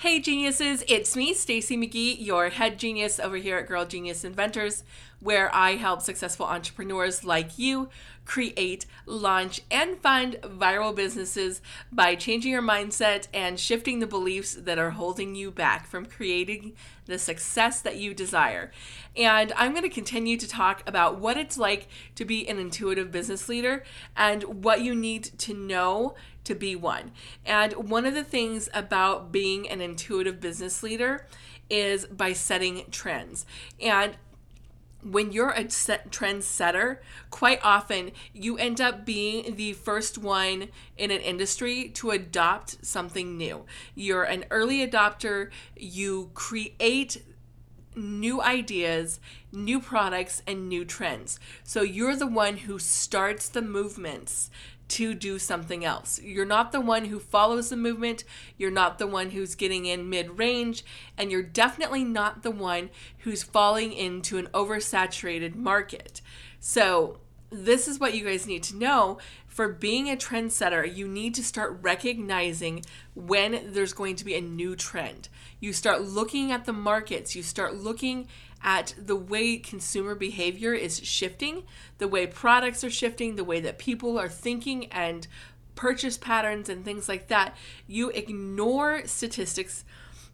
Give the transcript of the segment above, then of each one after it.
Hey geniuses, it's me, Stacey McGee, your head genius over here at Girl Genius Inventors, where I help successful entrepreneurs like you create, launch, and fund viral businesses by changing your mindset and shifting the beliefs that are holding you back from creating the success that you desire. And I'm going to continue to talk about what it's like to be an intuitive business leader and what you need to know to be one. And one of the things about being an intuitive business leader is by setting trends. And when you're a set trend setter, quite often you end up being the first one in an industry to adopt something new. You're an early adopter, you create new ideas, new products, and new trends. So you're the one who starts the movements to do something else. You're not the one who follows the movement, you're not the one who's getting in mid range, and you're definitely not the one who's falling into an oversaturated market. So, this is what you guys need to know. For being a trendsetter, you need to start recognizing when there's going to be a new trend. You start looking at the markets, you start looking at the way consumer behavior is shifting, the way products are shifting, the way that people are thinking and purchase patterns and things like that. You ignore statistics.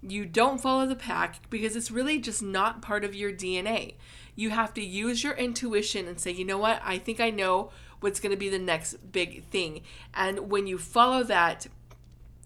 You don't follow the pack because it's really just not part of your DNA. You have to use your intuition and say, you know what, I think I know what's going to be the next big thing. And when you follow that,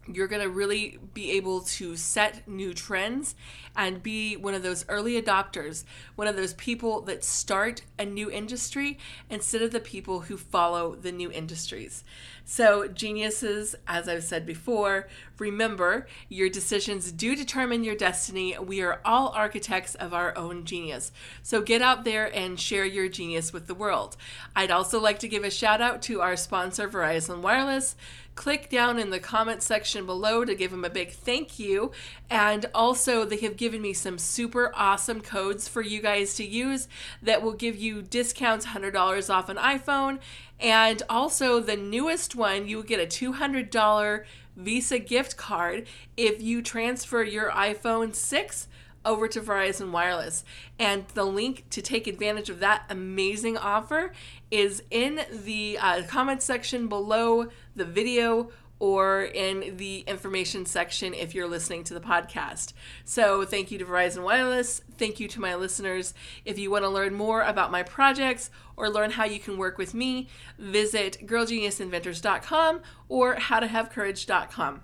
you're going to really be able to set new trends and be one of those early adopters, one of those people that start a new industry instead of the people who follow the new industries. So, geniuses, as I've said before, remember your decisions do determine your destiny. We are all architects of our own genius. So, get out there and share your genius with the world. I'd also like to give a shout out to our sponsor, Verizon Wireless click down in the comment below to give them a big thank you. And also, they have given me some super awesome codes for you guys to use that will give you discounts $100 off an iPhone. And also, the newest one, you will get a $200 Visa gift card if you transfer your iPhone 6 over to Verizon Wireless. And the link to take advantage of that amazing offer is in the uh, comment section below the video or in the information section if you're listening to the podcast. So, thank you to Verizon Wireless. Thank you to my listeners. If you want to learn more about my projects or learn how you can work with me, visit girlgeniusinventors.com or howtohavecourage.com.